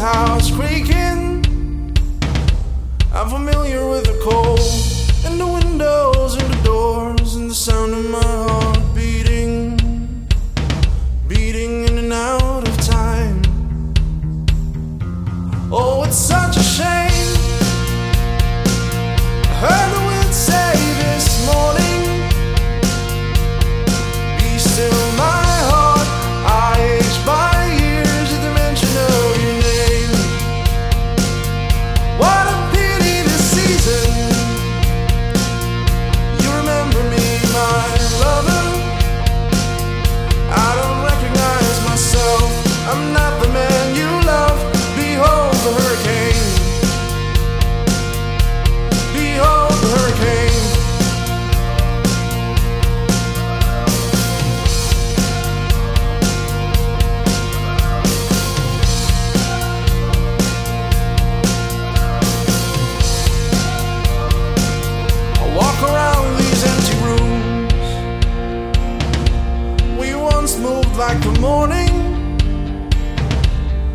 house creek morning.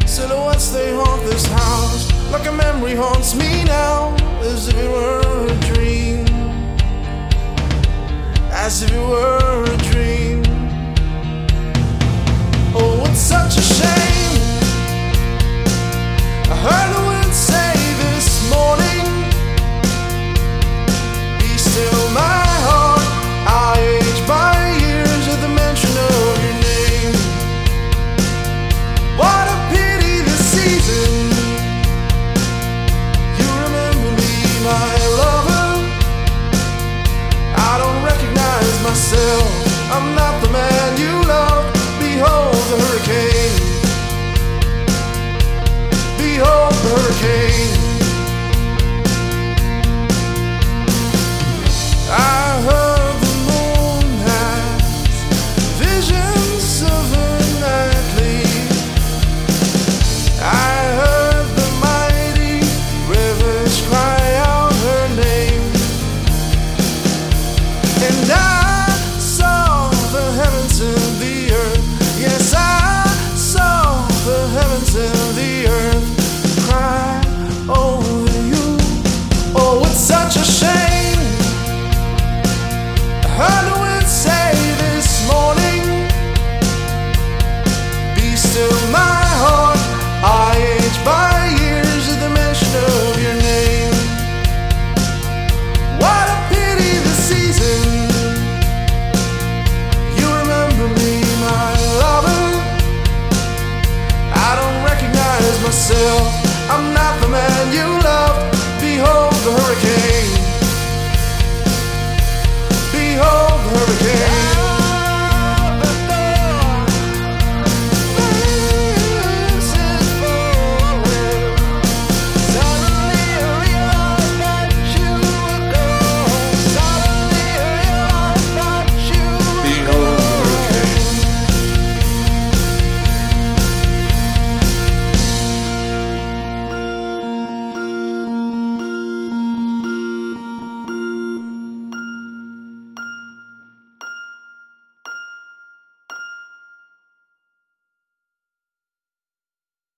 Silhouettes they haunt this house, like a memory haunts me now, as if it were a dream, as if it were.